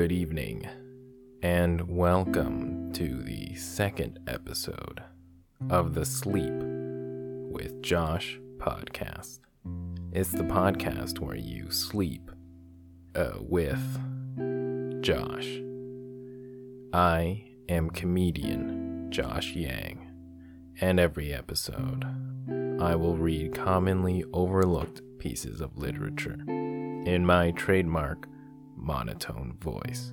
good evening, and welcome to the second episode of the Sleep with Josh podcast. It's the podcast where you sleep uh, with Josh. I am comedian Josh Yang, and every episode I will read commonly overlooked pieces of literature in my trademark monotone voice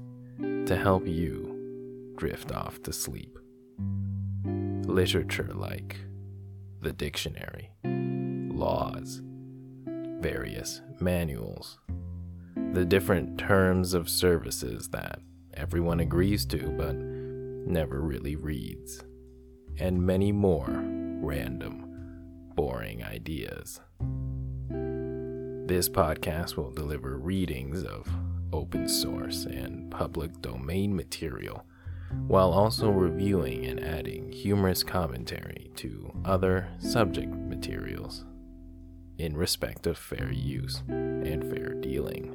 to help you drift off to sleep. Literature like the dictionary, laws, various manuals, the different terms of services that everyone agrees to but never really reads, and many more random, boring ideas. This podcast will deliver readings of open source and public domain material, while also reviewing and adding humorous commentary to other subject materials in respect of fair use and fair dealing.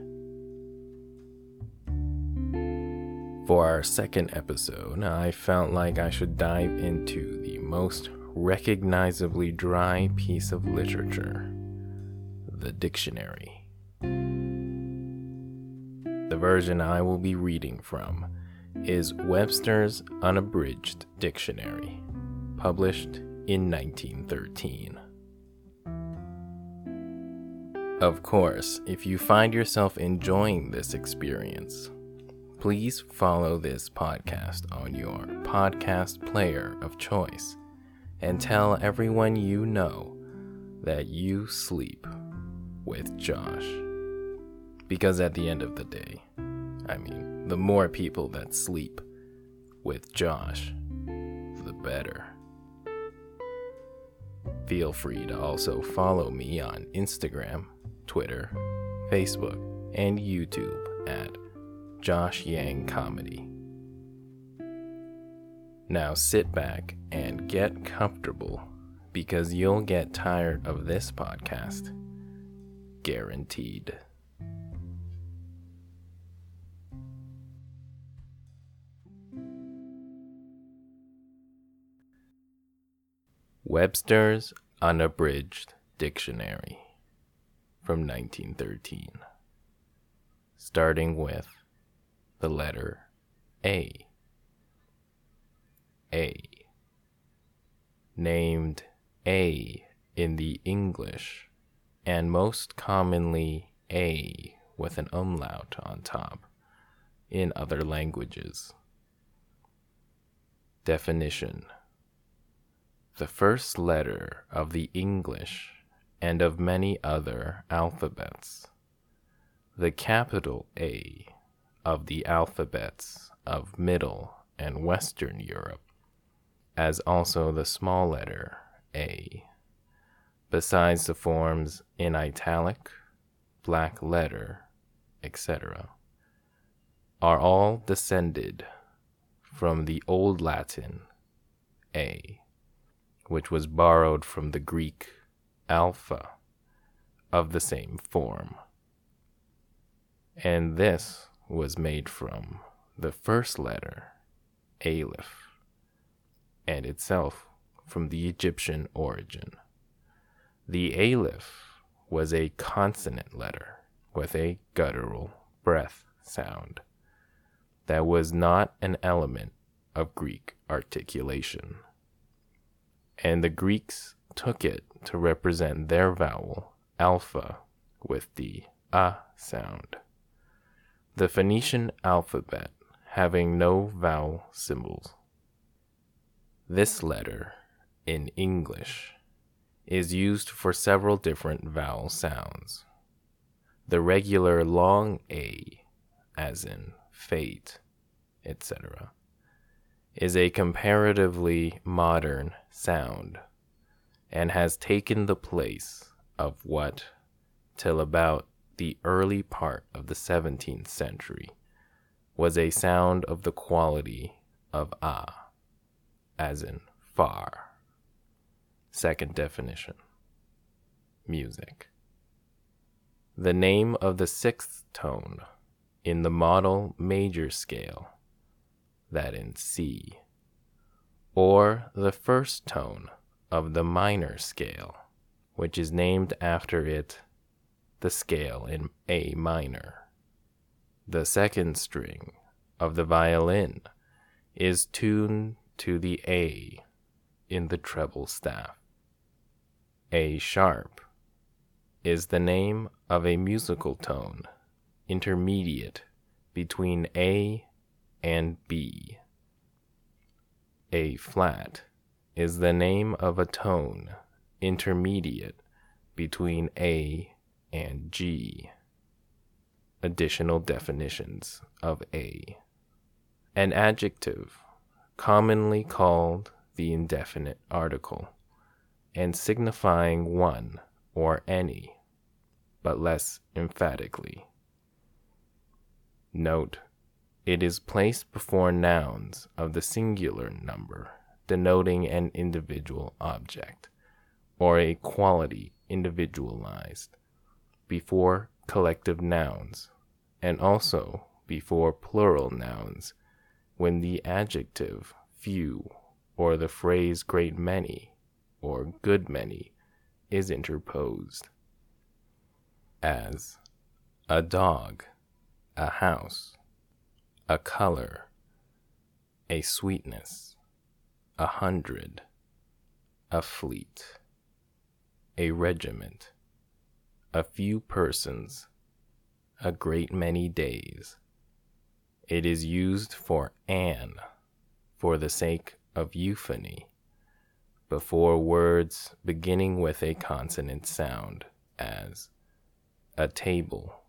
For our second episode, I felt like I should dive into the most recognizably dry piece of literature the dictionary. The version I will be reading from is Webster's Unabridged Dictionary, published in 1913. Of course, if you find yourself enjoying this experience, please follow this podcast on your podcast player of choice and tell everyone you know that you sleep with Josh. Because at the end of the day, I mean, the more people that sleep with Josh, the better. Feel free to also follow me on Instagram, Twitter, Facebook, and YouTube at Josh Yang Comedy. Now sit back and get comfortable because you'll get tired of this podcast. Guaranteed. Webster's Unabridged Dictionary from 1913, starting with the letter A. A. Named A in the English, and most commonly A with an umlaut on top in other languages. Definition the first letter of the English and of many other alphabets. The capital A of the alphabets of Middle and Western Europe, as also the small letter A, besides the forms in italic, black letter, etc., are all descended from the Old Latin A which was borrowed from the Greek alpha of the same form. And this was made from the first letter, Aleph, and itself from the Egyptian origin. The Aleph was a consonant letter with a guttural breath sound that was not an element of Greek articulation and the Greeks took it to represent their vowel, alpha, with the a sound. The Phoenician alphabet having no vowel symbols. This letter, in English, is used for several different vowel sounds. The regular long A, as in fate, etc is a comparatively modern sound and has taken the place of what, till about the early part of the 17th century, was a sound of the quality of ah, as in far. Second definition music. The name of the sixth tone in the model major scale, that in C, or the first tone of the minor scale, which is named after it, the scale in A minor. The second string of the violin is tuned to the A in the treble staff. A sharp is the name of a musical tone intermediate between A and B. A flat is the name of a tone intermediate between A and G. Additional definitions of A. An adjective, commonly called the indefinite article, and signifying one or any, but less emphatically. Note, it is placed before nouns of the singular number, denoting an individual object, or a quality individualized, before collective nouns, and also before plural nouns when the adjective few or the phrase great many or good many is interposed. As a dog, a house, a color, a sweetness, a hundred, a fleet, a regiment, a few persons, a great many days. It is used for an, for the sake of euphony, before words beginning with a consonant sound, as a table,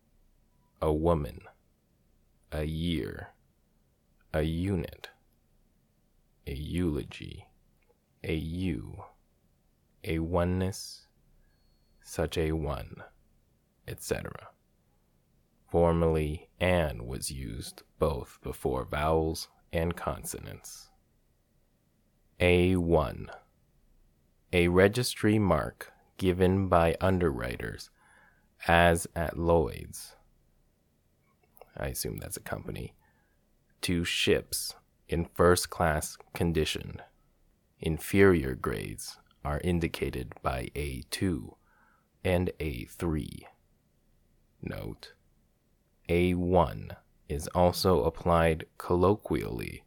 a woman, a year, a unit, a eulogy, a you, a oneness, such a one, etc. Formerly, an was used both before vowels and consonants. A1 A registry mark given by underwriters, as at Lloyd's. I assume that's a company, to ships in first class condition. Inferior grades are indicated by A2 and A3. Note A1 is also applied colloquially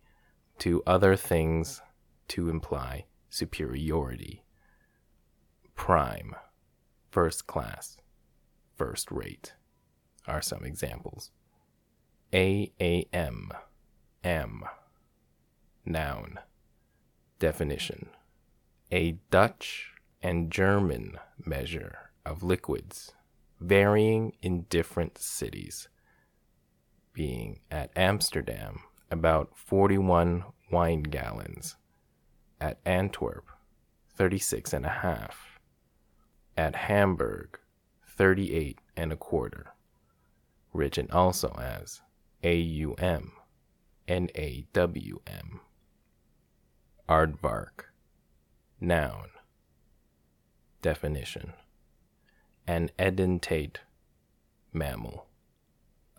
to other things to imply superiority. Prime, first class, first rate are some examples. AAM, M, noun, definition. A Dutch and German measure of liquids, varying in different cities, being at Amsterdam about 41 wine gallons, at Antwerp 36 and a half, at Hamburg 38 and a quarter, written also as AUM and AWM. Aardvark, noun, definition an edentate mammal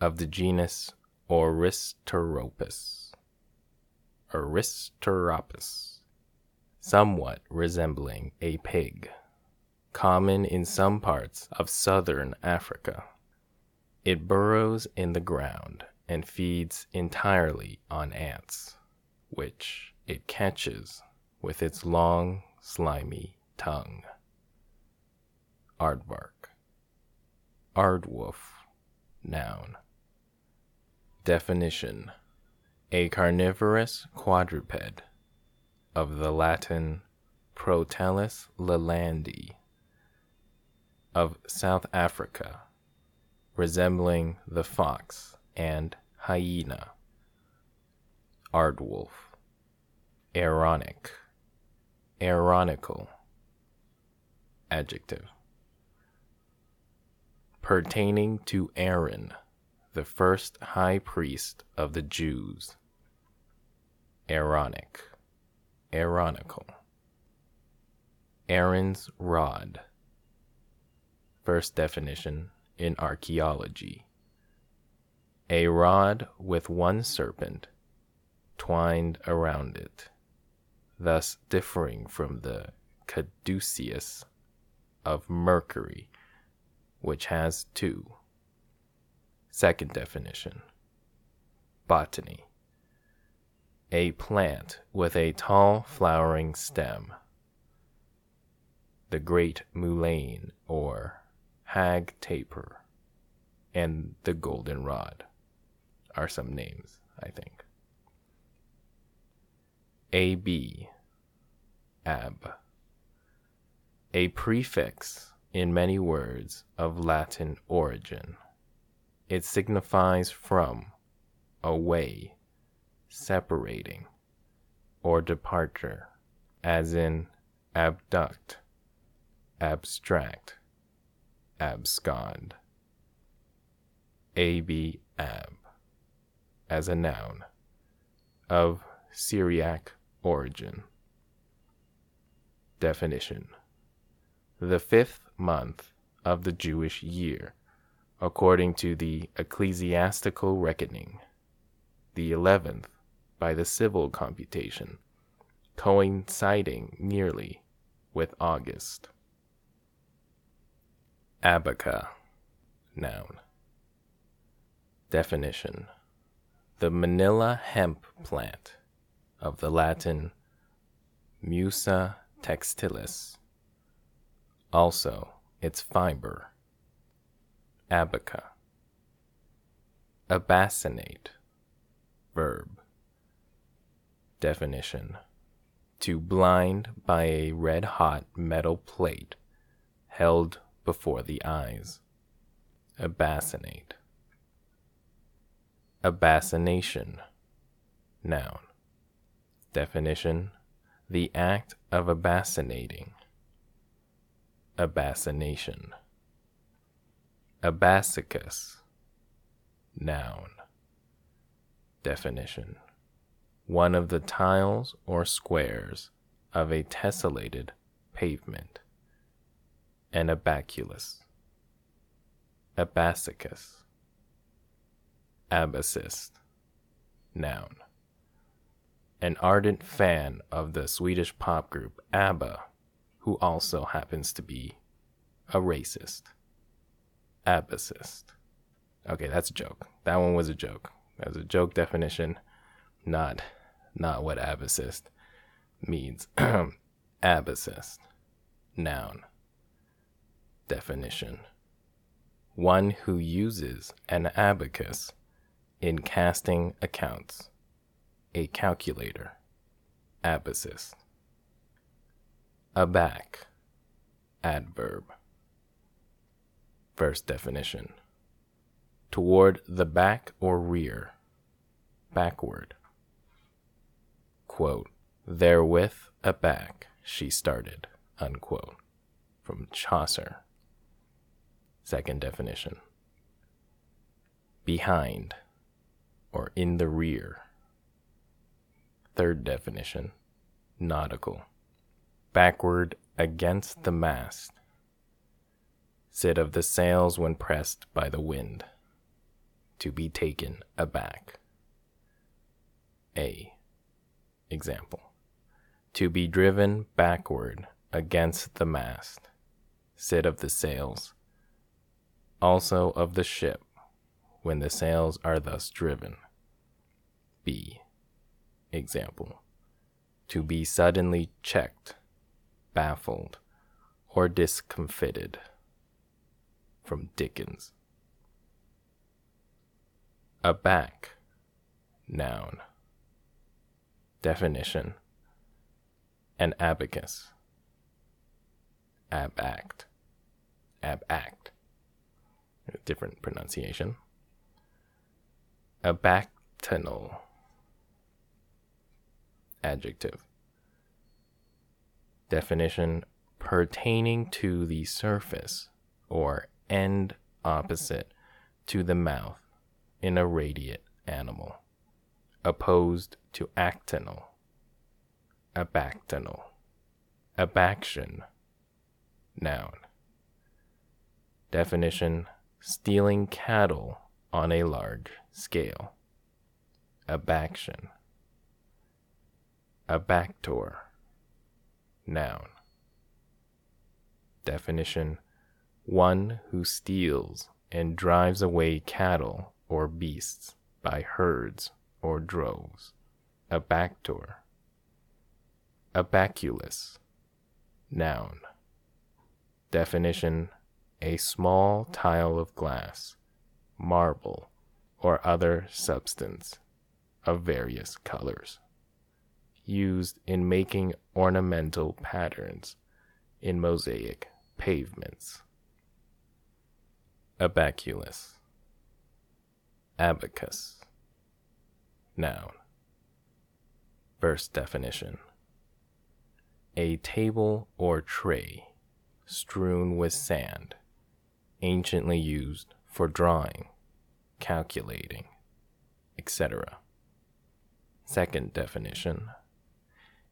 of the genus Orycteropus. Orycteropus, somewhat resembling a pig, common in some parts of southern Africa. It burrows in the ground and feeds entirely on ants, which it catches with its long, slimy tongue. Aardvark. Aardwolf. Noun. Definition A carnivorous quadruped of the Latin Protellus lalandi of South Africa, resembling the fox and hyena. Aardwolf. Aaronic. Aaronical. Adjective pertaining to Aaron, the first high priest of the Jews. Aaronic, Aaronical. Aaron's rod. First definition in archaeology. A rod with one serpent twined around it, thus differing from the caduceus of Mercury, which has two. Second definition Botany A plant with a tall flowering stem. The great mullein or hag taper and the goldenrod are some names, I think. AB ab a prefix in many words of Latin origin. It signifies from, away, separating, or departure, as in abduct, abstract, abscond. Ab ab, as a noun, of Syriac origin. Definition the fifth month of the Jewish year, according to the ecclesiastical reckoning, the eleventh by the civil computation, coinciding nearly with August. Abaca, noun. Definition The manila hemp plant, of the Latin Musa textilis also its fiber. Abaca. Abacinate. Verb. Definition To blind by a red hot metal plate held before the eyes. Abacinate. Abacination. Noun. Definition The act of abacinating Abacination. Abaciscus. Noun. Definition. One of the tiles or squares of a tessellated pavement. An abaculus. Abaciscus. Abacist. Noun. An ardent fan of the Swedish pop group ABBA who also happens to be a racist. Abacist. Okay, that's a joke. That one was a joke. That was a joke definition, not not what abacist means. abacist. Noun. Definition. One who uses an abacus in casting accounts. A calculator. Abacist. Aback. Adverb. First definition. Toward the back or rear. Backward. Quote, Therewith aback she started. Unquote. From Chaucer. Second definition. Behind or in the rear. Third definition. Nautical backward against the mast, sit of the sails when pressed by the wind, to be taken aback. A. Example. To be driven backward against the mast, sit of the sails, also of the ship, when the sails are thus driven. B. Example. To be suddenly checked baffled, or discomfited. From Dickens. Aback, noun. Definition An abacus. Abact. Abact. Different pronunciation. Abactinal. Adjective definition pertaining to the surface or end opposite to the mouth in a radiate animal, opposed to actinal, abactinal, abaction, noun. Definition stealing cattle on a large scale. Abaction. Abactor. Noun. Definition One who steals and drives away cattle or beasts by herds or droves. Abactor. Abaculus. Noun. Definition A small tile of glass, marble, or other substance of various colors, used in making ornamental patterns in mosaic pavements. Abaculus. Abacus. Noun. First definition A table or tray strewn with sand, anciently used for drawing, calculating, etc. Second definition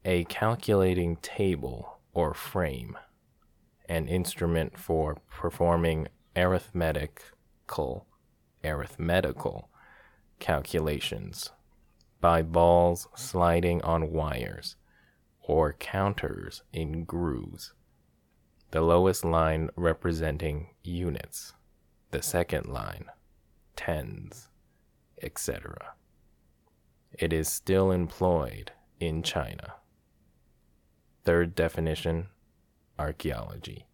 A calculating table or frame, an instrument for performing arithmetical arithmetical calculations by balls sliding on wires or counters in grooves. The lowest line representing units, the second line, tens, etc. It is still employed in China. Third definition Archaeology.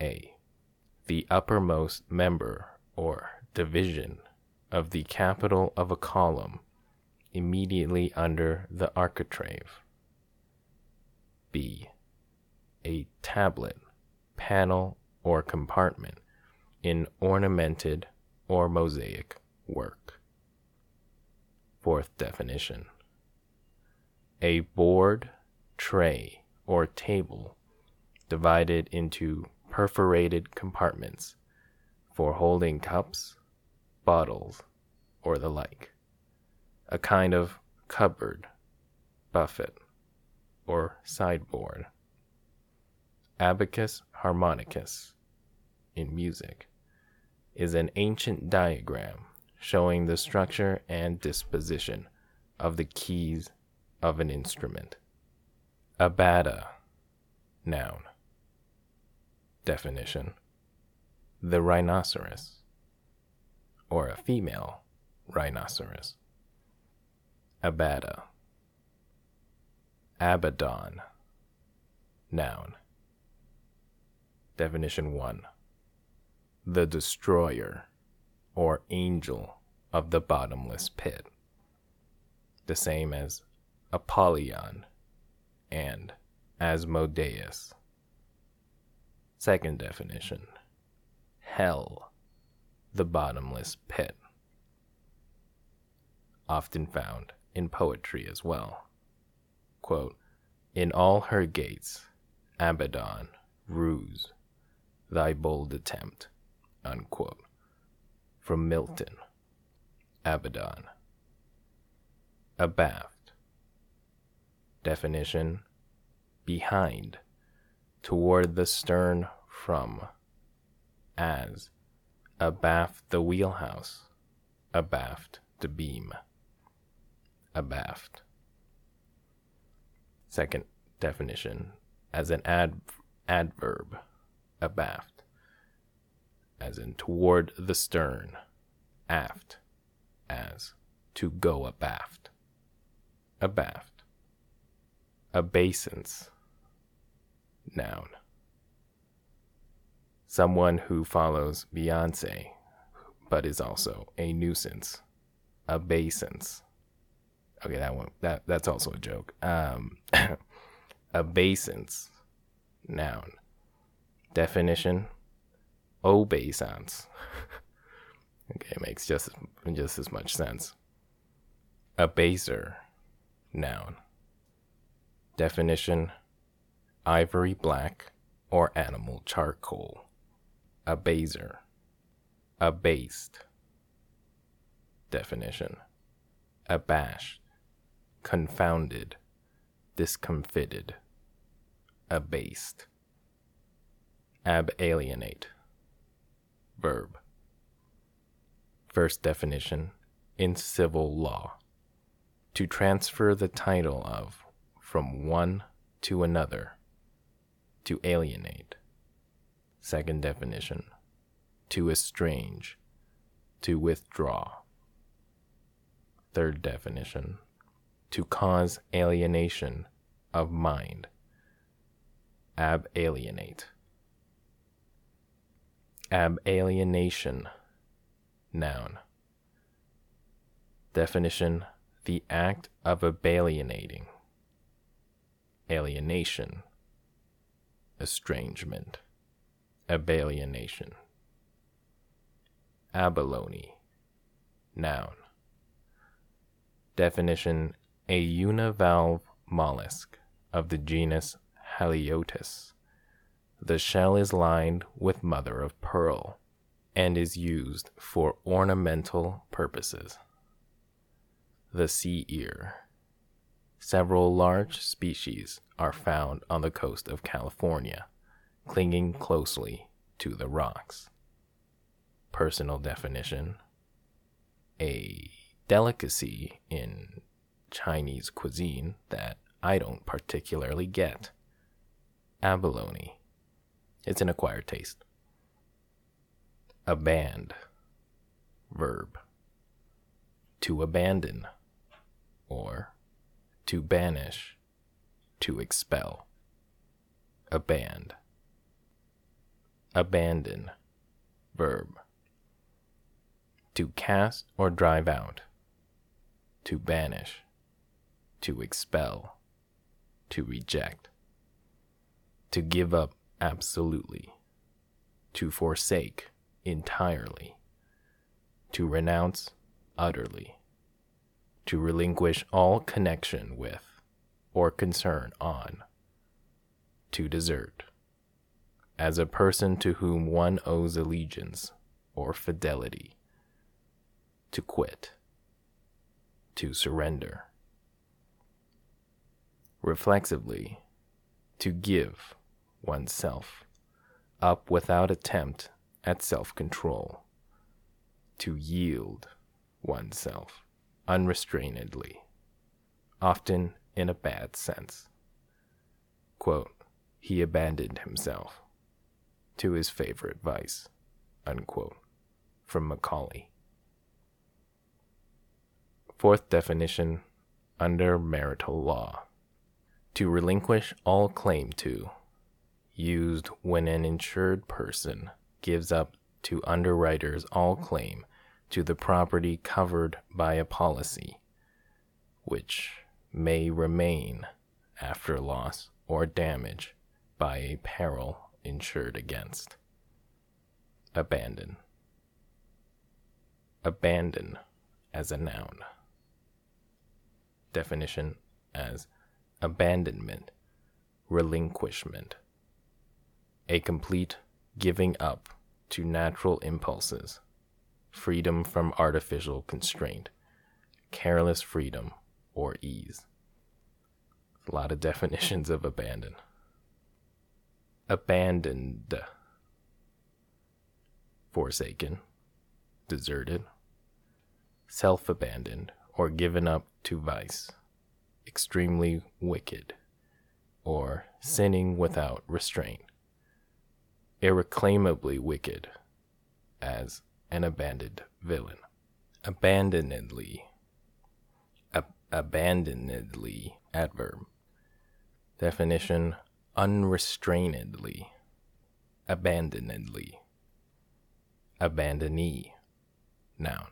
A. The uppermost member or division of the capital of a column immediately under the architrave. B. A tablet, panel, or compartment in ornamented or mosaic work. Fourth definition A board, tray, or table divided into perforated compartments for holding cups, bottles, or the like. A kind of cupboard, buffet, or sideboard. Abacus harmonicus in music is an ancient diagram showing the structure and disposition of the keys of an instrument. Abada, noun. Definition The rhinoceros, or a female rhinoceros. Abada. Abaddon, noun. Definition 1 The destroyer, or angel of the bottomless pit. The same as Apollyon and Asmodeus. Second definition Hell, the bottomless pit. Often found in poetry as well. Quote, in all her gates, Abaddon, rues, thy bold attempt. Unquote. From Milton. Abaddon. Abaft. Definition Behind, toward the stern from, as, abaft the wheelhouse, abaft the beam. Abaft. Second definition as an ad, adverb, abaft, as in toward the stern, aft, as to go abaft, abaft. Obeisance, noun. Someone who follows Beyonce, but is also a nuisance, obeisance okay, that one that that's also a joke. Um, obeisance, noun. Definition: obeisance. okay, it makes just just as much sense. Abaser, noun. Definition: ivory black or animal charcoal. Abaser, abased. Definition: abashed confounded, discomfited, abased. Ab alienate. Verb. First definition in civil law to transfer the title of from one to another, to alienate. Second definition to estrange, to withdraw. Third definition to cause alienation of mind, ab alienate. Alienation, noun. Definition the act of abalienating. alienation, estrangement, abalienation. Abalone, noun. Definition a univalve mollusk of the genus Haliotis. The shell is lined with mother of pearl and is used for ornamental purposes. The sea ear. Several large species are found on the coast of California, clinging closely to the rocks. Personal definition A delicacy in Chinese cuisine that I don't particularly get. Abalone. It's an acquired taste. Aband. Verb. To abandon. Or to banish. To expel. Aband. Abandon. Verb. To cast or drive out. To banish. To expel. To reject. To give up absolutely. To forsake entirely. To renounce utterly. To relinquish all connection with or concern on. To desert. As a person to whom one owes allegiance or fidelity. To quit. To surrender. Reflexively, to give oneself up without attempt at self control, to yield oneself unrestrainedly, often in a bad sense. Quote, he abandoned himself to his favorite vice, unquote, from Macaulay. Fourth definition under marital law to relinquish all claim to used when an insured person gives up to underwriters all claim to the property covered by a policy, which may remain after loss or damage by a peril insured against. Abandon. Abandon as a noun. Definition as abandonment, relinquishment a complete giving up to natural impulses, freedom from artificial constraint, careless freedom, or ease. A lot of definitions of abandon. Abandoned, forsaken, deserted, self abandoned, or given up to vice, extremely wicked, or sinning without restraint irreclaimably wicked as an abandoned villain. Abandonedly. Ab- abandonedly adverb. Definition unrestrainedly. Abandonedly. Abandonee. Noun.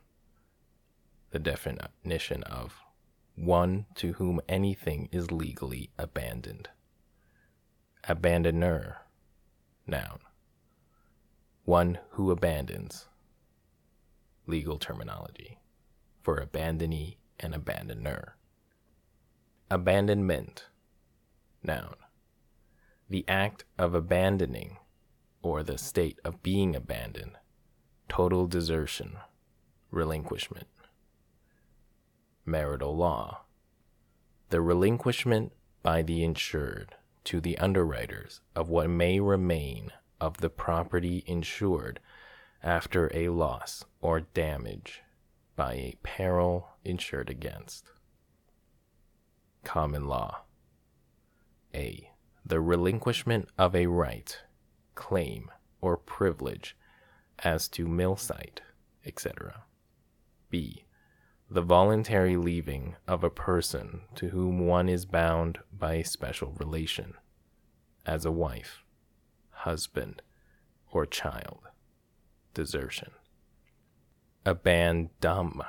The definition of one to whom anything is legally abandoned. Abandoner. Noun one who abandons. Legal terminology for abandonee and abandoner. Abandonment. Noun. The act of abandoning or the state of being abandoned. Total desertion. Relinquishment. Marital law. The relinquishment by the insured to the underwriters of what may remain of the property insured after a loss or damage by a peril insured against. Common law. A. The relinquishment of a right, claim, or privilege as to mill site, etc. B. The voluntary leaving of a person to whom one is bound by a special relation, as a wife, husband, or child. Desertion. Abandum,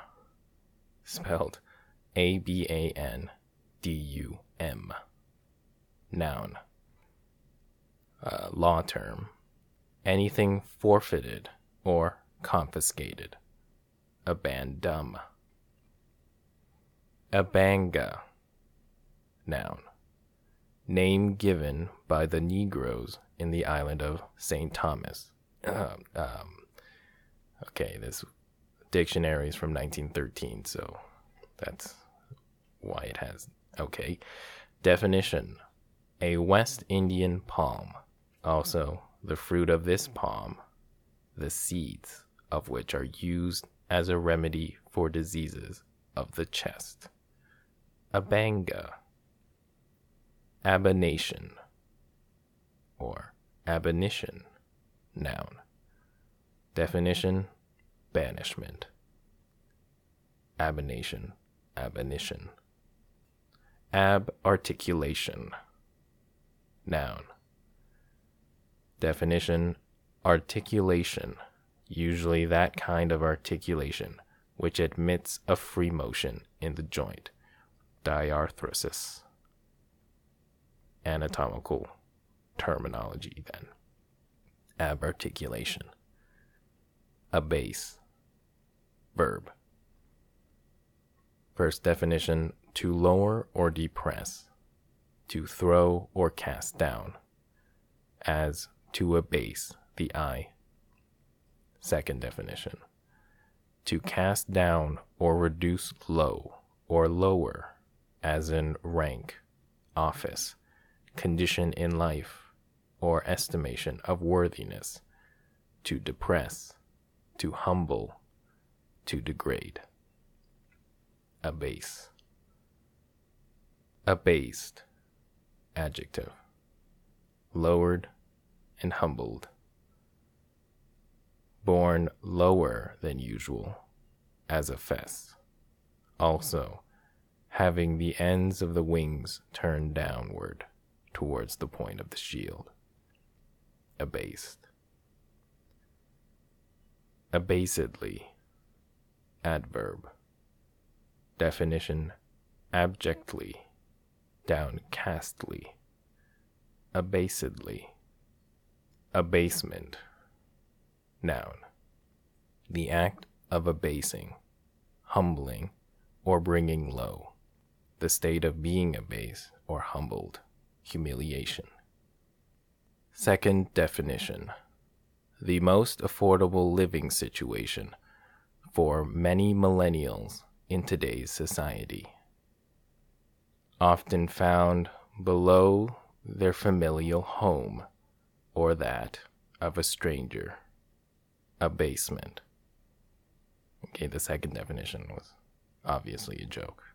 spelled A B A N D U M. Noun. Uh, law term. Anything forfeited or confiscated. Abandum. Abanga. Noun. Name given by the Negroes in the island of St. Thomas. Um, um, okay, this dictionary is from 1913, so that's why it has. Okay. Definition A West Indian palm. Also, the fruit of this palm, the seeds of which are used as a remedy for diseases of the chest. Abanga. Abanation or abonition. Noun. Definition banishment. Abonation, abonition. Ab articulation. Noun. Definition articulation, usually that kind of articulation which admits of free motion in the joint. Diarthrosis. Anatomical terminology then. Ab articulation. Abase. Verb. First definition to lower or depress, to throw or cast down, as to abase the eye. Second definition to cast down or reduce low or lower, as in rank, office, condition in life, or estimation of worthiness, to depress, to humble, to degrade. Abase. Abased. Adjective. Lowered and humbled. Born lower than usual, as a fess. Also, having the ends of the wings turned downward towards the point of the shield. Abased. Abasedly. Adverb. Definition abjectly, downcastly, abasedly. Abasement. Noun. The act of abasing, humbling, or bringing low. The state of being abased or humbled, humiliation. Second definition the most affordable living situation for many millennials in today's society. Often found below their familial home or that of a stranger. a basement. Okay, the second definition was obviously a joke.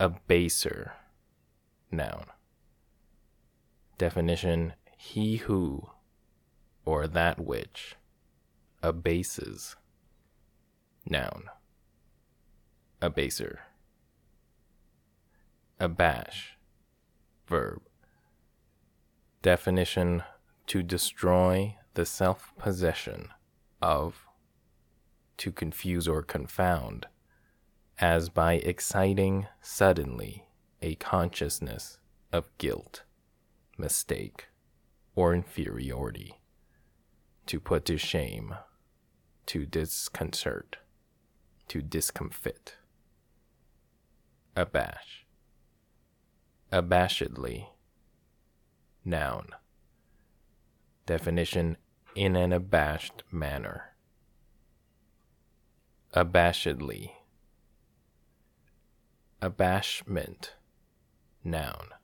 A baser Noun. Definition He who or that which abases. Noun. Abaser. Abash. Verb. Definition to destroy the self possession of, to confuse or confound, as by exciting suddenly a consciousness of guilt, mistake, or inferiority to put to shame, to disconcert, to discomfit. Abash. Abashedly. Noun. Definition in an abashed manner. Abashedly. Abashment. Noun.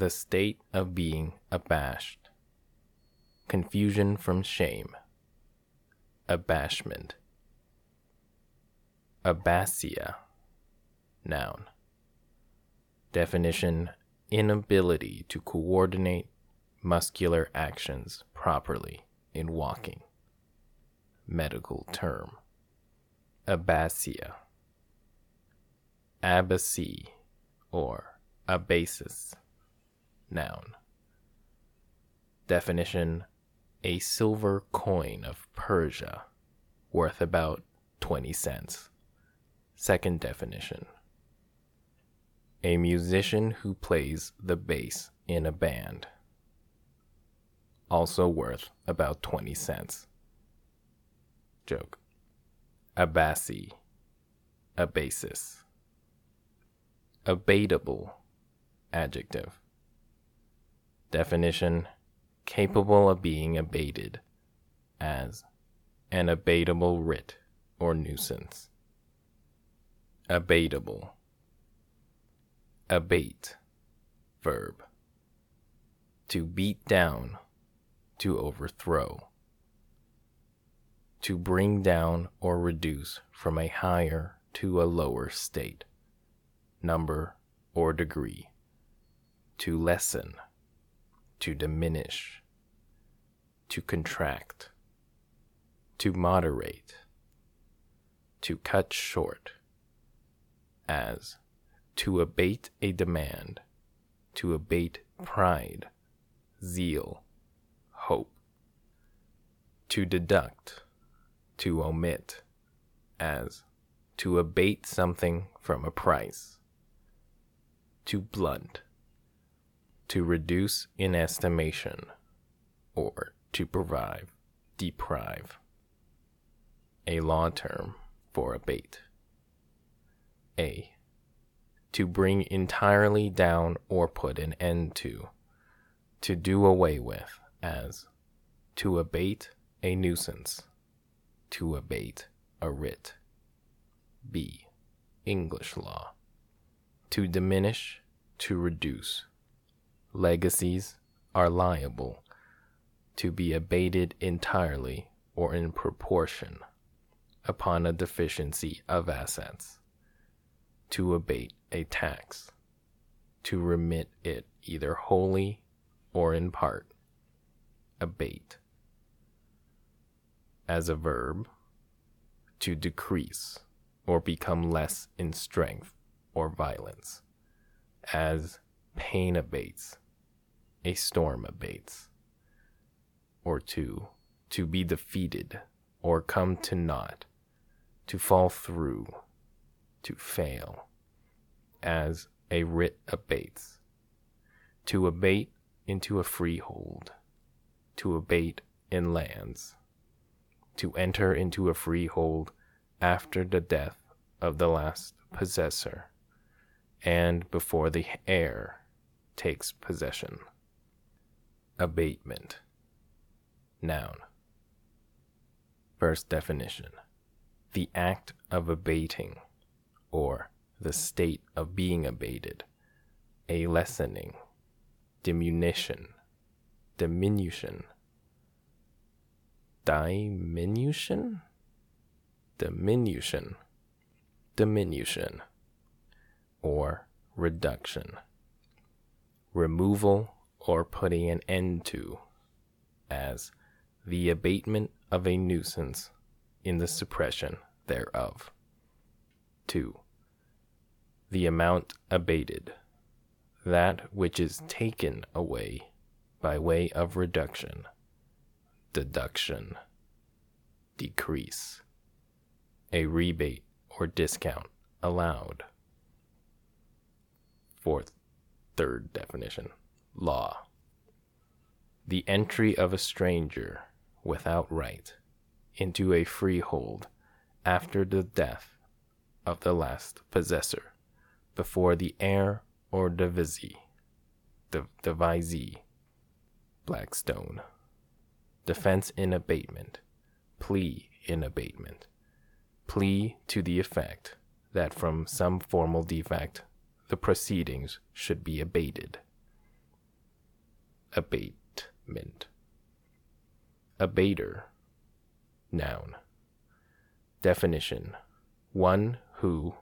The state of being abashed confusion from shame, abashment, abasia, noun. Definition inability to coordinate muscular actions properly in walking. Medical term. Abasia. Abaci or abasis. Noun. Definition a silver coin of Persia worth about 20 cents. Second definition a musician who plays the bass in a band, also worth about 20 cents. Joke. Abassi, a basis. Abatable, adjective. Definition capable of being abated as an abatable writ or nuisance. Abatable abate, verb. To beat down, to overthrow. To bring down or reduce from a higher to a lower state, number or degree. To lessen, to diminish. To contract. To moderate. To cut short. As to abate a demand, to abate pride, zeal, hope, to deduct, to omit, as to abate something from a price, to blunt, to reduce in estimation, or to provide, deprive. A law term for abate. A to bring entirely down or put an end to, to do away with, as to abate a nuisance, to abate a writ. B. English law. To diminish, to reduce. Legacies are liable to be abated entirely or in proportion upon a deficiency of assets. To abate a tax, to remit it either wholly or in part, abate. As a verb, to decrease or become less in strength or violence, as pain abates, a storm abates, or to, to be defeated or come to naught, to fall through, to fail as a writ abates, to abate into a freehold, to abate in lands, to enter into a freehold after the death of the last possessor, and before the heir takes possession. Abatement. Noun. First definition. The act of abating, or the state of being abated, a lessening, diminution, diminution, diminution, diminution, diminution, or reduction, removal or putting an end to, as the abatement of a nuisance in the suppression thereof. 2 the amount abated, that which is taken away by way of reduction, deduction, decrease, a rebate or discount allowed. Fourth, third definition law. The entry of a stranger without right into a freehold after the death of the last possessor before the heir or devisee, the devisee, Blackstone. Defense in abatement, plea in abatement, plea to the effect that from some formal defect the proceedings should be abated. Abatement. Abater. Noun. Definition one who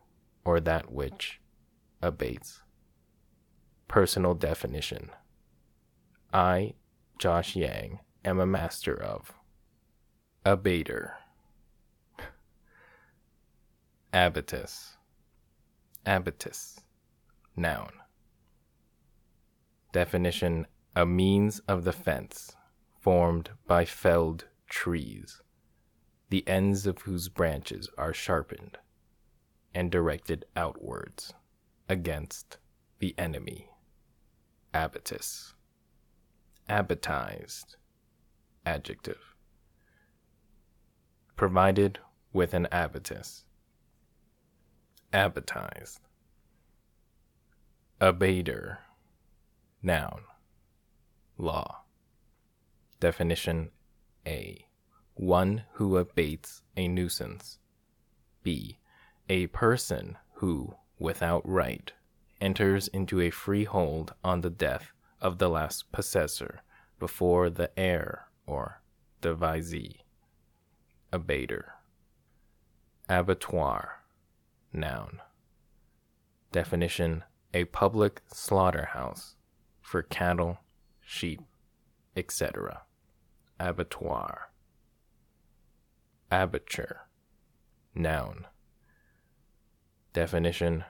or that which abates. Personal definition I, Josh Yang, am a master of abater. Abatis. Abatis. Noun. Definition A means of the fence formed by felled trees, the ends of whose branches are sharpened and directed outwards against the enemy. Abatis. Abatized. Adjective. Provided with an abatis. Abatized. Abater. Noun. Law. Definition A. One who abates a nuisance. B. A person who, without right, enters into a freehold on the death of the last possessor before the heir or devisee. Abater. Abattoir. Noun. Definition A public slaughterhouse for cattle, sheep, etc. Abattoir. Abature. Noun. Definition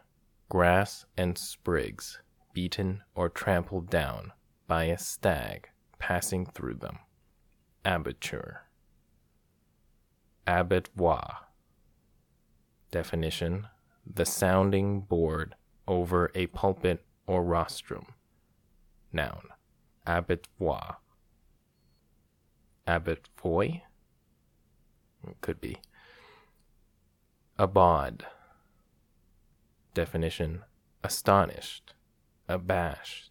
Grass and sprigs beaten or trampled down by a stag passing through them. Abature. Abattoir. Definition The sounding board over a pulpit or rostrum. Noun. Abattoir. Abattoir? Could be. Abad. Definition astonished, abashed,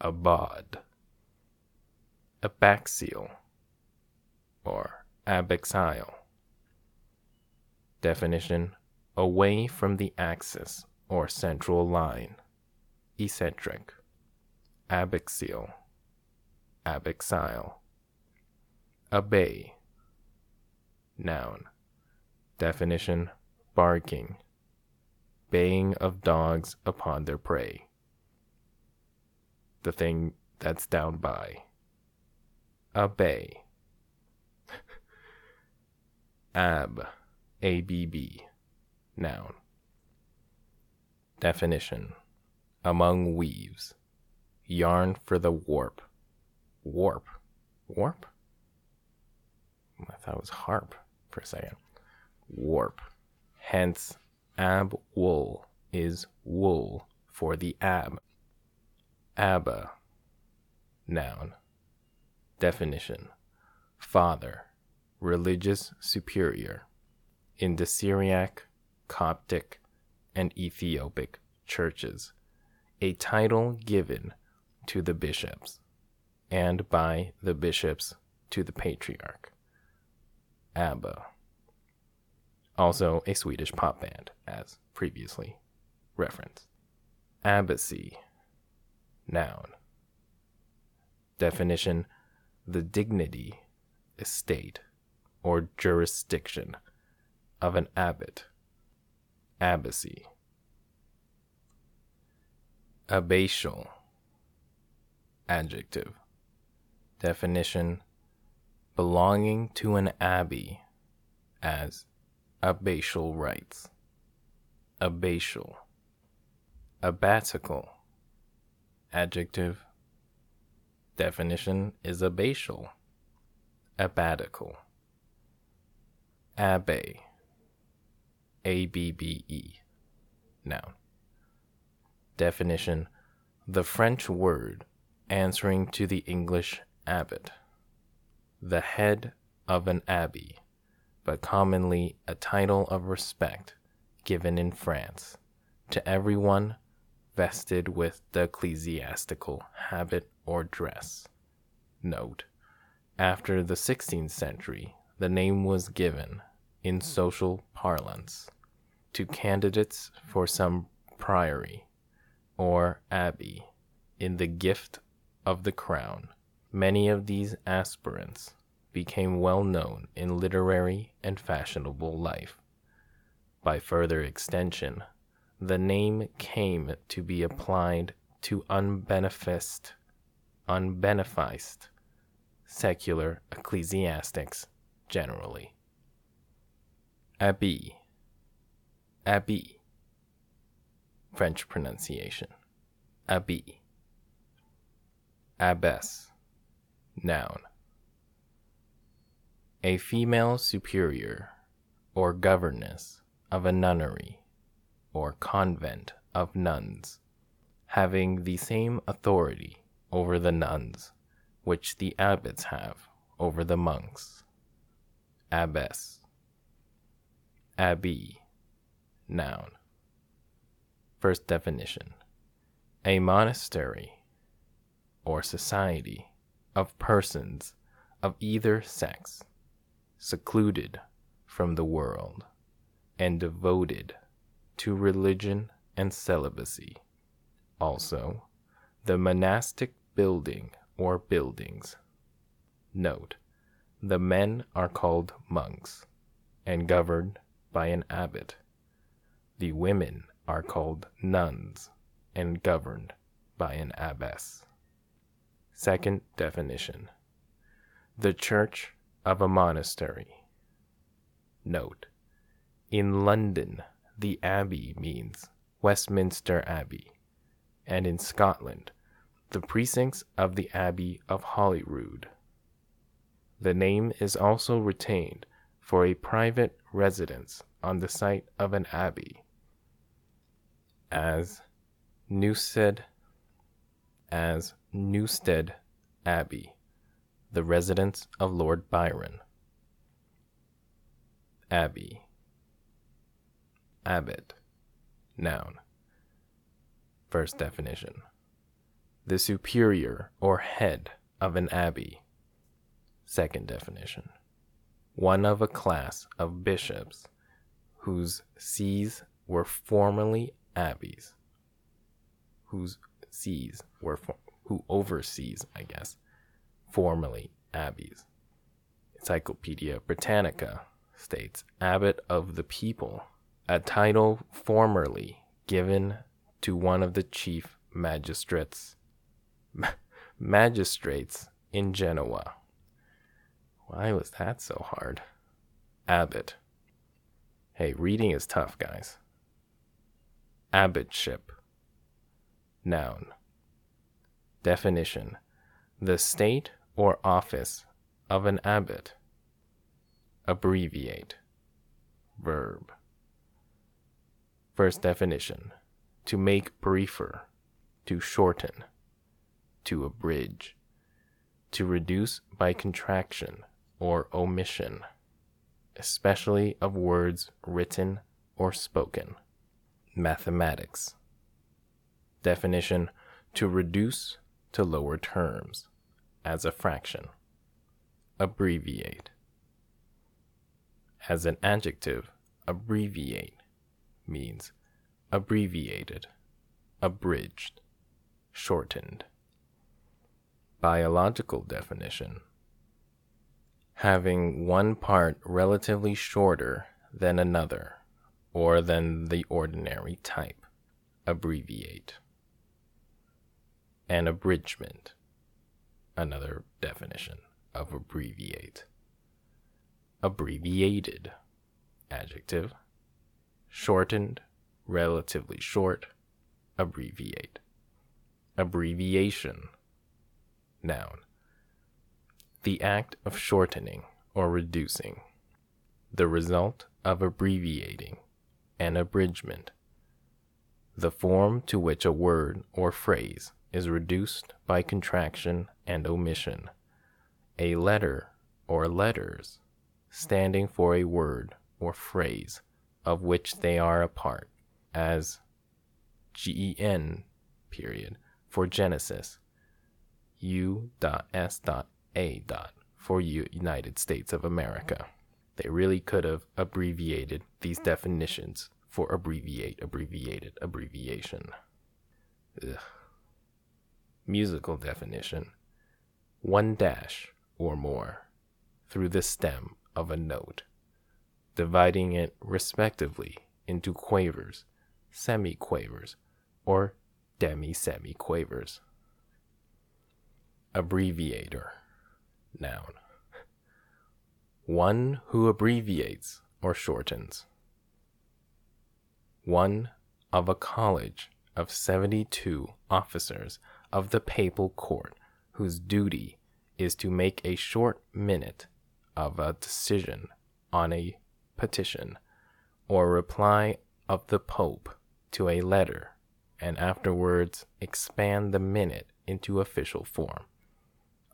abad. Abaxial or abaxial. Definition away from the axis or central line, eccentric, abaxial, abaxial. Obey. Noun. Definition barking, baying of dogs upon their prey. The thing that's down by. Obey. Abb. A-B-B. Noun. Definition. Among weaves. Yarn for the warp. Warp. Warp? I thought it was harp for a second. Warp. Hence, abb wool is wool for the abb. Abba. Noun. Definition. Father. Religious superior. In the Syriac, Coptic, and Ethiopic churches, a title given to the bishops, and by the bishops to the patriarch. ABBA. Also a Swedish pop band, as previously referenced. Abbacy. Noun. Definition The dignity, estate, or jurisdiction of an abbot. Abbacy. Abbatial. Adjective. Definition belonging to an abbey as abbatial rights. Abbatial. Abbatical. Adjective. Definition is abbatial. Abbatical. Abbe. A B B E. Noun. Definition The French word answering to the English abbot. The head of an abbey, but commonly a title of respect given in France to everyone vested with the ecclesiastical habit or dress. Note After the 16th century, the name was given, in social parlance, to candidates for some priory or abbey in the gift of the crown. Many of these aspirants became well known in literary and fashionable life. By further extension, the name came to be applied to unbeneficed, unbeneficed secular ecclesiastics generally. Abbé, Abbé, French pronunciation, Abbé, Abbess, noun. A female superior or governess of a nunnery or convent of nuns, having the same authority over the nuns which the abbots have over the monks. Abbess, Abbey, noun. First definition A monastery or society of persons of either sex, secluded from the world and devoted to religion and celibacy. Also, the monastic building or buildings. Note, the men are called monks and governed by an abbot. The women are called nuns and governed by an abbess. Second definition The church of a monastery. Note, in London, the abbey means Westminster Abbey, and in Scotland, the precincts of the Abbey of Holyrood. The name is also retained for a private residence on the site of an abbey, as Newstead, as Newstead Abbey, the residence of Lord Byron. Abbey Abbot. Noun. First definition The superior or head of an abbey. Second definition One of a class of bishops whose sees were formerly abbeys. Whose sees were, for, who oversees, I guess, formerly abbeys. Encyclopedia Britannica states Abbot of the People a title formerly given to one of the chief magistrates magistrates in Genoa. Why was that so hard? Abbot. Hey, reading is tough, guys. Abbotship. Noun. Definition The state or office of an abbot. Abbreviate. Verb. First definition to make briefer, to shorten, to abridge, to reduce by contraction or omission, especially of words written or spoken. Mathematics. Definition to reduce to lower terms as a fraction. Abbreviate. As an adjective, abbreviate means abbreviated, abridged, shortened. Biological definition having one part relatively shorter than another or than the ordinary type. Abbreviate. An abridgment. Another definition of abbreviate. Abbreviated. Adjective shortened, relatively short, abbreviate. Abbreviation, noun. The act of shortening or reducing. The result of abbreviating, an abridgment. The form to which a word or phrase is reduced by contraction and omission. A letter or letters, standing for a word or phrase of which they are a part, as GEN period for Genesis, U.S.A. for United States of America. They really could have abbreviated these definitions for abbreviate, abbreviated, abbreviation. Ugh. Musical definition one dash or more. through the stem of a note, dividing it respectively into quavers, semiquavers, or demi-semiquavers. Abbreviator, noun. One who abbreviates or shortens. One of a college of 72 officers of the papal court whose duty is to make a short minute of a decision on a petition or reply of the Pope to a letter and afterwards expand the minute into official form.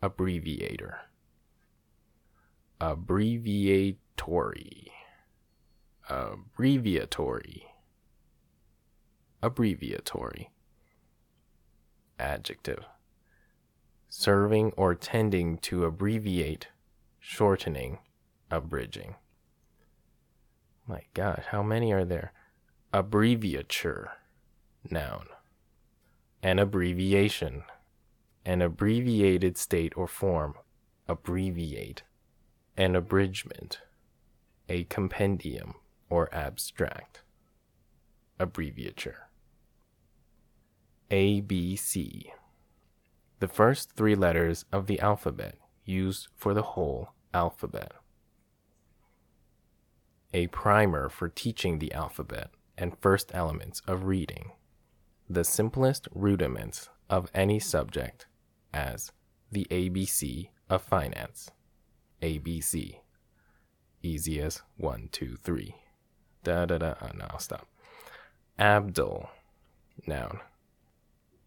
Abbreviator. Abbreviatory. Abbreviatory. Abbreviatory. Adjective. Serving or tending to abbreviate, shortening, abridging. My God, how many are there? Abbreviature, noun. An abbreviation, an abbreviated state or form, abbreviate. An abridgment, a compendium or abstract. Abbreviature. ABC. The first three letters of the alphabet used for the whole alphabet a primer for teaching the alphabet and first elements of reading, the simplest rudiments of any subject, as the ABC of finance. ABC. Easy as one, two, three. Da da da. Oh, no, stop. Abdul. Noun.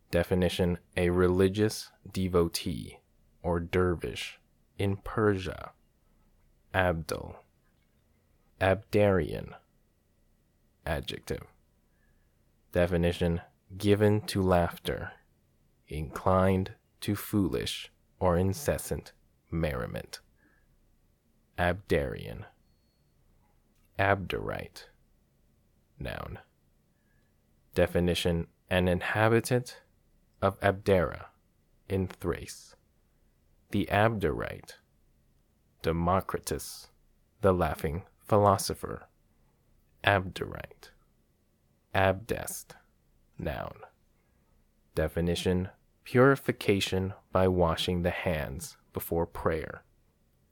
Definition A religious devotee or dervish in Persia. Abdul Abderian. Adjective. Definition given to laughter, inclined to foolish or incessant merriment. Abderian. Abderite. Noun. Definition an inhabitant of Abdera in Thrace. The Abderite. Democritus, the laughing philosopher, abderite, abdest, noun. Definition purification by washing the hands before prayer,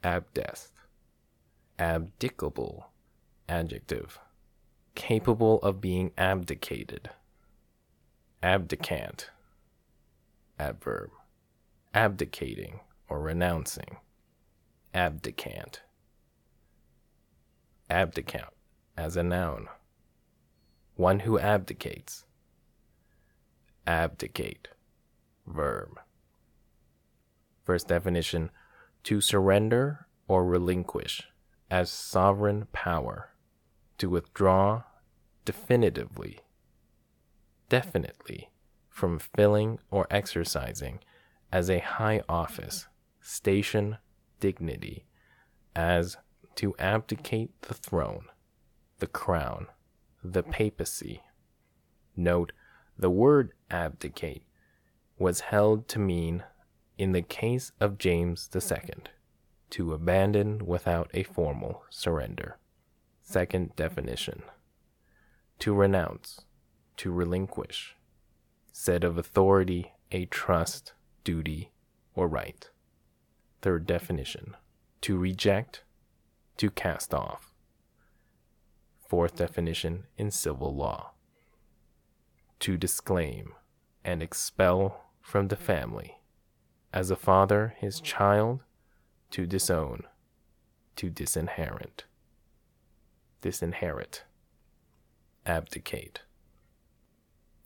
abdest, abdicable, adjective, capable of being abdicated, abdicant, adverb, abdicating or renouncing, abdicant abdicant as a noun. One who abdicates. Abdicate. Verb. First definition to surrender or relinquish as sovereign power, to withdraw definitively, definitely from filling or exercising as a high office, station, dignity, as to abdicate the throne, the crown, the papacy. Note, the word abdicate was held to mean, in the case of James II, to abandon without a formal surrender. Second definition to renounce, to relinquish, said of authority, a trust, duty, or right. Third definition to reject, to cast off. Fourth definition in civil law to disclaim and expel from the family, as a father his child, to disown, to disinherit, disinherit, abdicate.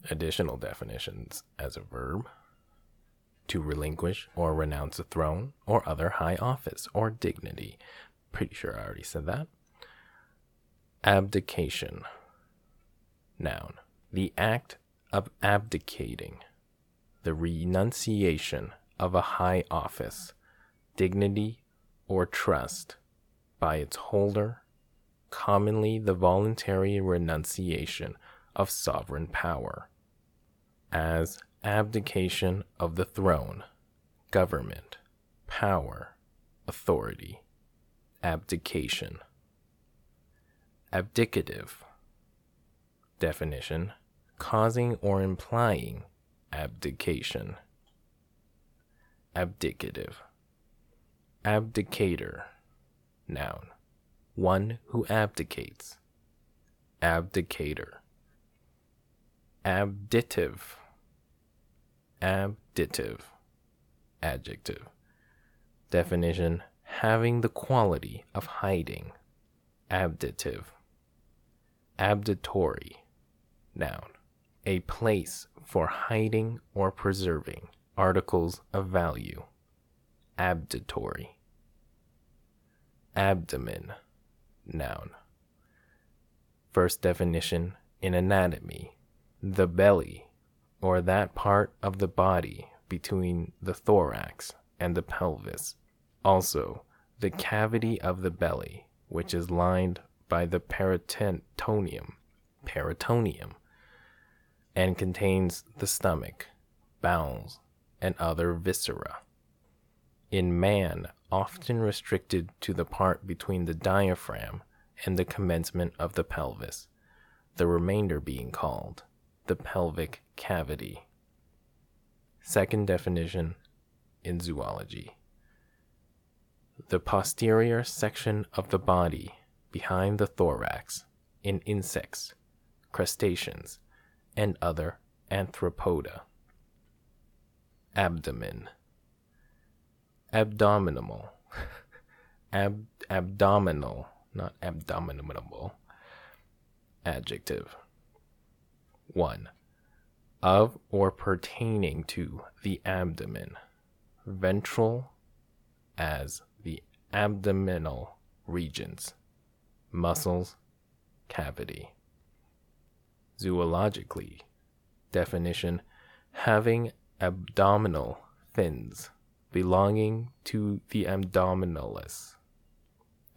Additional definitions as a verb to relinquish or renounce a throne or other high office or dignity Pretty sure I already said that. Abdication. Noun. The act of abdicating. The renunciation of a high office, dignity, or trust by its holder, commonly the voluntary renunciation of sovereign power, as abdication of the throne, government, power, authority abdication. Abdicative. Definition causing or implying abdication. Abdicative. Abdicator. Noun. One who abdicates. Abdicator. Abditive. Abditive. Adjective. Definition having the quality of hiding. Abditive. Abditory. Noun. A place for hiding or preserving articles of value. Abditory. Abdomen. Noun. First definition in anatomy the belly, or that part of the body between the thorax and the pelvis. Also, the cavity of the belly, which is lined by the peritoneum, peritoneum, and contains the stomach, bowels, and other viscera. In man, often restricted to the part between the diaphragm and the commencement of the pelvis, the remainder being called the pelvic cavity. Second definition in zoology the posterior section of the body behind the thorax in insects, crustaceans, and other arthropoda. Abdomen. Abdominal. Ab- abdominal, not abdominable. Adjective. 1. Of or pertaining to the abdomen. Ventral as the abdominal regions, muscles, cavity. Zoologically, definition having abdominal fins belonging to the abdominalis,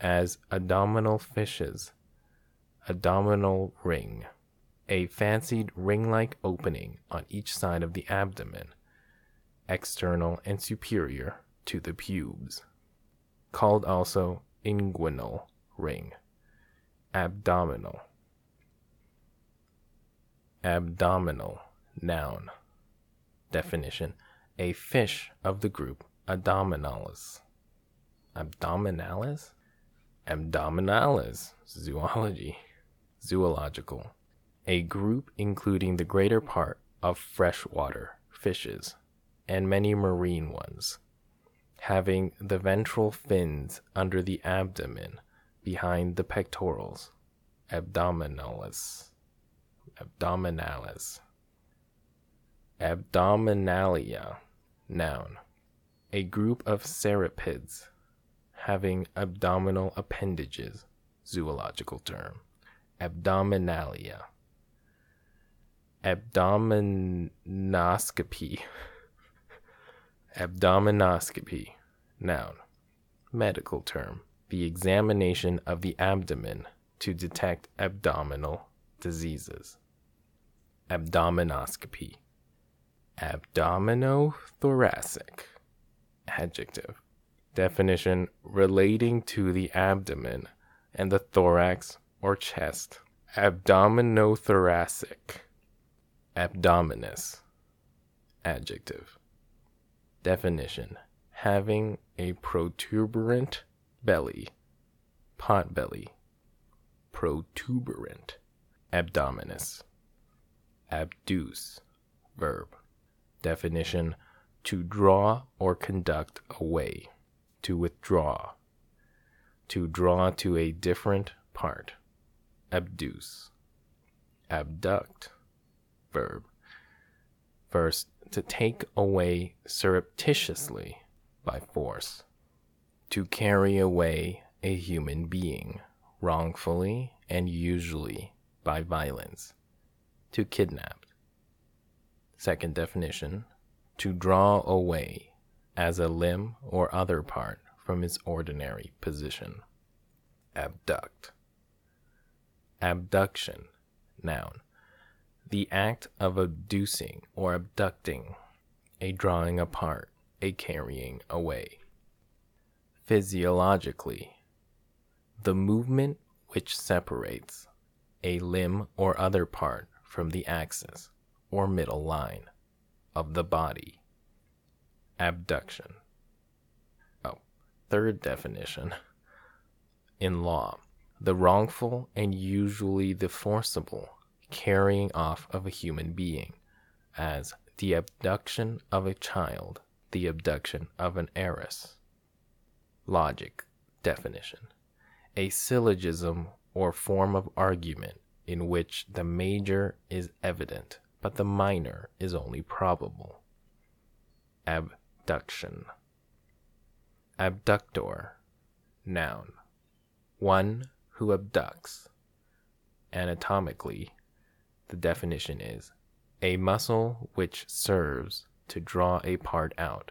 as abdominal fishes, abdominal ring, a fancied ring like opening on each side of the abdomen, external and superior to the pubes, called also inguinal ring, abdominal. Abdominal, noun. Definition a fish of the group Abdominalis. Abdominalis? Abdominalis, zoology, zoological. A group including the greater part of freshwater fishes and many marine ones having the ventral fins under the abdomen behind the pectorals, abdominalis, abdominalis, abdominalia, noun, a group of cirripedes having abdominal appendages, zoological term, abdominalia, abdominoscopy. Abdominoscopy. Noun. Medical term. The examination of the abdomen to detect abdominal diseases. Abdominoscopy. Abdominothoracic. Adjective. Definition relating to the abdomen and the thorax or chest. Abdominothoracic. Abdominis. Adjective. Definition. Having a protuberant belly, pot belly, protuberant, abdominis, abduce, verb. Definition. To draw or conduct away, to withdraw, to draw to a different part, abduce, abduct, verb. First, to take away surreptitiously by force, to carry away a human being wrongfully and usually by violence, to kidnap. Second definition, to draw away as a limb or other part from its ordinary position. Abduct. Abduction, noun the act of abducing or abducting, a drawing apart, a carrying away. Physiologically, the movement which separates a limb or other part from the axis or middle line of the body. Abduction. Oh, third definition. In law, the wrongful and usually the forcible carrying off of a human being, as the abduction of a child, the abduction of an heiress. Logic definition a syllogism or form of argument in which the major is evident but the minor is only probable. Abduction. Abductor. Noun. One who abducts. Anatomically, the definition is a muscle which serves to draw a part out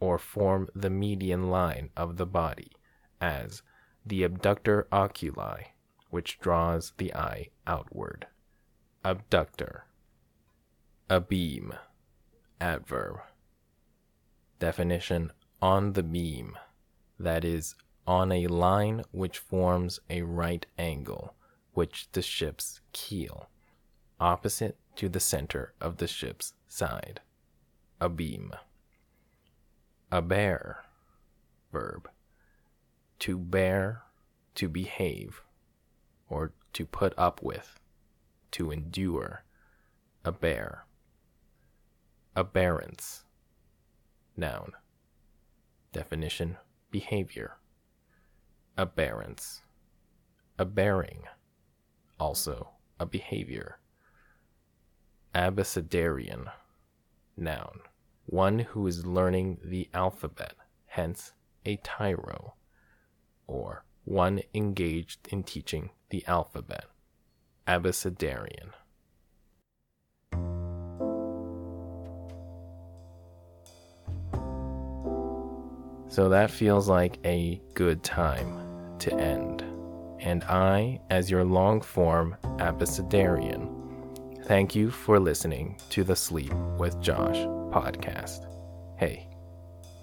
or form the median line of the body, as the abductor oculi, which draws the eye outward. Abductor. Abeam. Adverb. Definition on the beam, that is, on a line which forms a right angle, which the ship's keel, opposite to the center of the ship's side. A beam. A bear. Verb to bear, to behave, or to put up with, to endure, a bear. Aberrance. Noun. Definition behavior. Aberrance. A bearing. Also a behavior. Abecedarian. Noun. One who is learning the alphabet, hence a tyro or one engaged in teaching the alphabet. Abecedarian. So that feels like a good time to end. And I, as your long form abecedarian, thank you for listening to the Sleep with Josh podcast. Hey,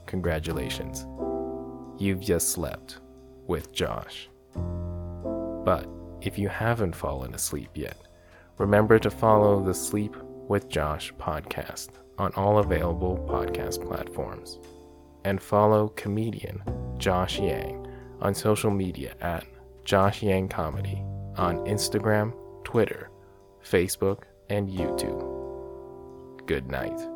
congratulations. You've just slept with Josh. But if you haven't fallen asleep yet, remember to follow the Sleep with Josh podcast on all available podcast platforms. And follow comedian Josh Yang on social media at Josh Yang Comedy on Instagram, Twitter, Facebook, and YouTube. Good night.